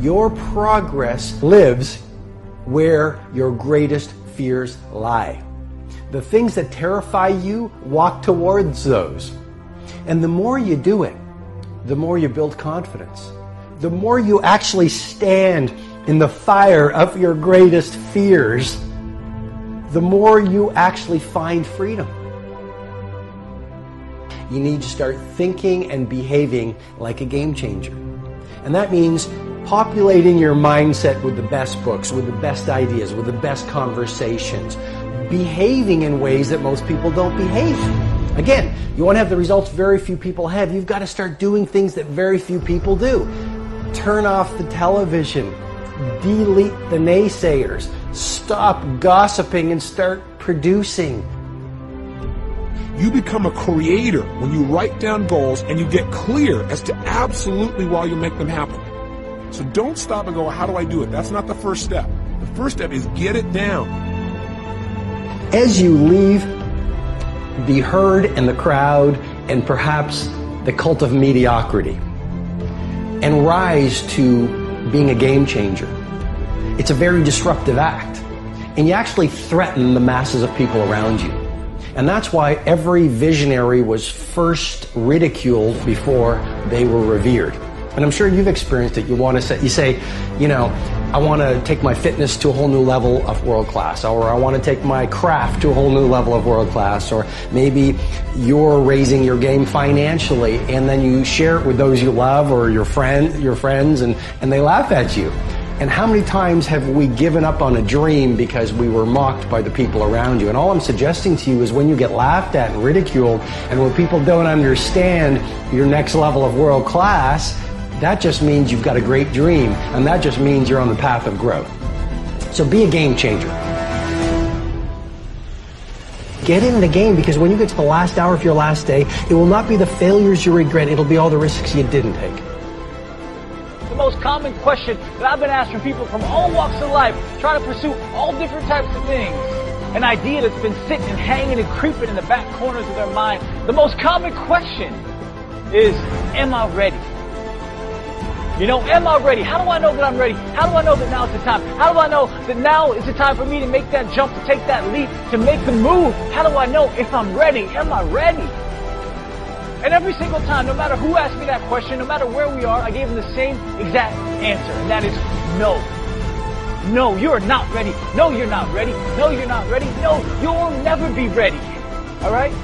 Your progress lives where your greatest fears lie. The things that terrify you, walk towards those. And the more you do it, the more you build confidence. The more you actually stand in the fire of your greatest fears, the more you actually find freedom. You need to start thinking and behaving like a game changer. And that means populating your mindset with the best books, with the best ideas, with the best conversations, behaving in ways that most people don't behave. Again, you want to have the results very few people have. You've got to start doing things that very few people do. Turn off the television. Delete the naysayers. Stop gossiping and start producing. You become a creator when you write down goals and you get clear as to absolutely why you make them happen. So don't stop and go, how do I do it? That's not the first step. The first step is get it down. As you leave the herd and the crowd and perhaps the cult of mediocrity and rise to being a game changer. It's a very disruptive act. And you actually threaten the masses of people around you. And that's why every visionary was first ridiculed before they were revered. And I'm sure you've experienced it. You want to say, you say, you know, I want to take my fitness to a whole new level of world class, or I want to take my craft to a whole new level of world class, or maybe you're raising your game financially and then you share it with those you love or your friend, your friends, and, and they laugh at you. And how many times have we given up on a dream because we were mocked by the people around you? And all I'm suggesting to you is when you get laughed at and ridiculed, and when people don't understand your next level of world class, that just means you've got a great dream, and that just means you're on the path of growth. So be a game changer. Get in the game because when you get to the last hour of your last day, it will not be the failures you regret, it'll be all the risks you didn't take. The most common question that I've been asked from people from all walks of life, trying to pursue all different types of things, an idea that's been sitting and hanging and creeping in the back corners of their mind. The most common question is, am I ready? You know, am I ready? How do I know that I'm ready? How do I know that now is the time? How do I know that now is the time for me to make that jump, to take that leap, to make the move? How do I know if I'm ready? Am I ready? And every single time, no matter who asked me that question, no matter where we are, I gave them the same exact answer, and that is no. No, you're not ready. No, you're not ready. No, you're not ready. No, you'll never be ready. All right?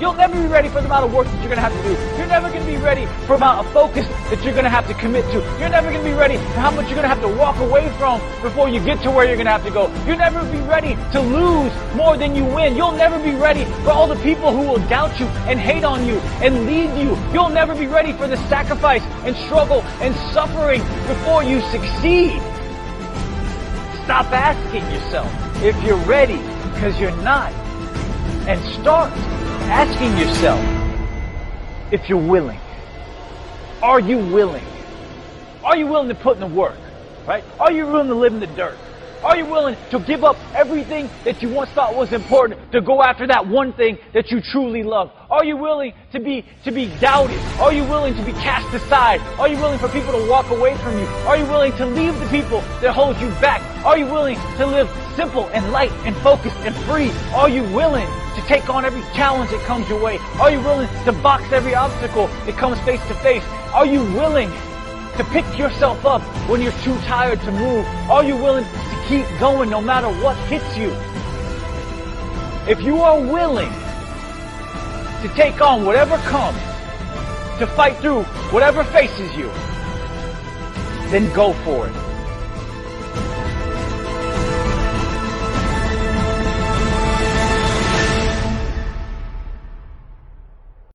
You'll never be ready for the amount of work that you're going to have to do. You're never going to be ready for the amount of focus that you're going to have to commit to. You're never going to be ready for how much you're going to have to walk away from before you get to where you're going to have to go. You'll never be ready to lose more than you win. You'll never be ready for all the people who will doubt you and hate on you and leave you. You'll never be ready for the sacrifice and struggle and suffering before you succeed. Stop asking yourself if you're ready because you're not and start asking yourself if you're willing. Are you willing? Are you willing to put in the work? Right? Are you willing to live in the dirt? Are you willing to give up everything that you once thought was important to go after that one thing that you truly love? Are you willing to be to be doubted? Are you willing to be cast aside? Are you willing for people to walk away from you? Are you willing to leave the people that hold you back? Are you willing to live simple and light and focused and free? Are you willing to take on every challenge that comes your way? Are you willing to box every obstacle that comes face to face? Are you willing to pick yourself up when you're too tired to move? Are you willing keep going no matter what hits you? If you are willing to take on whatever comes, to fight through whatever faces you, then go for it.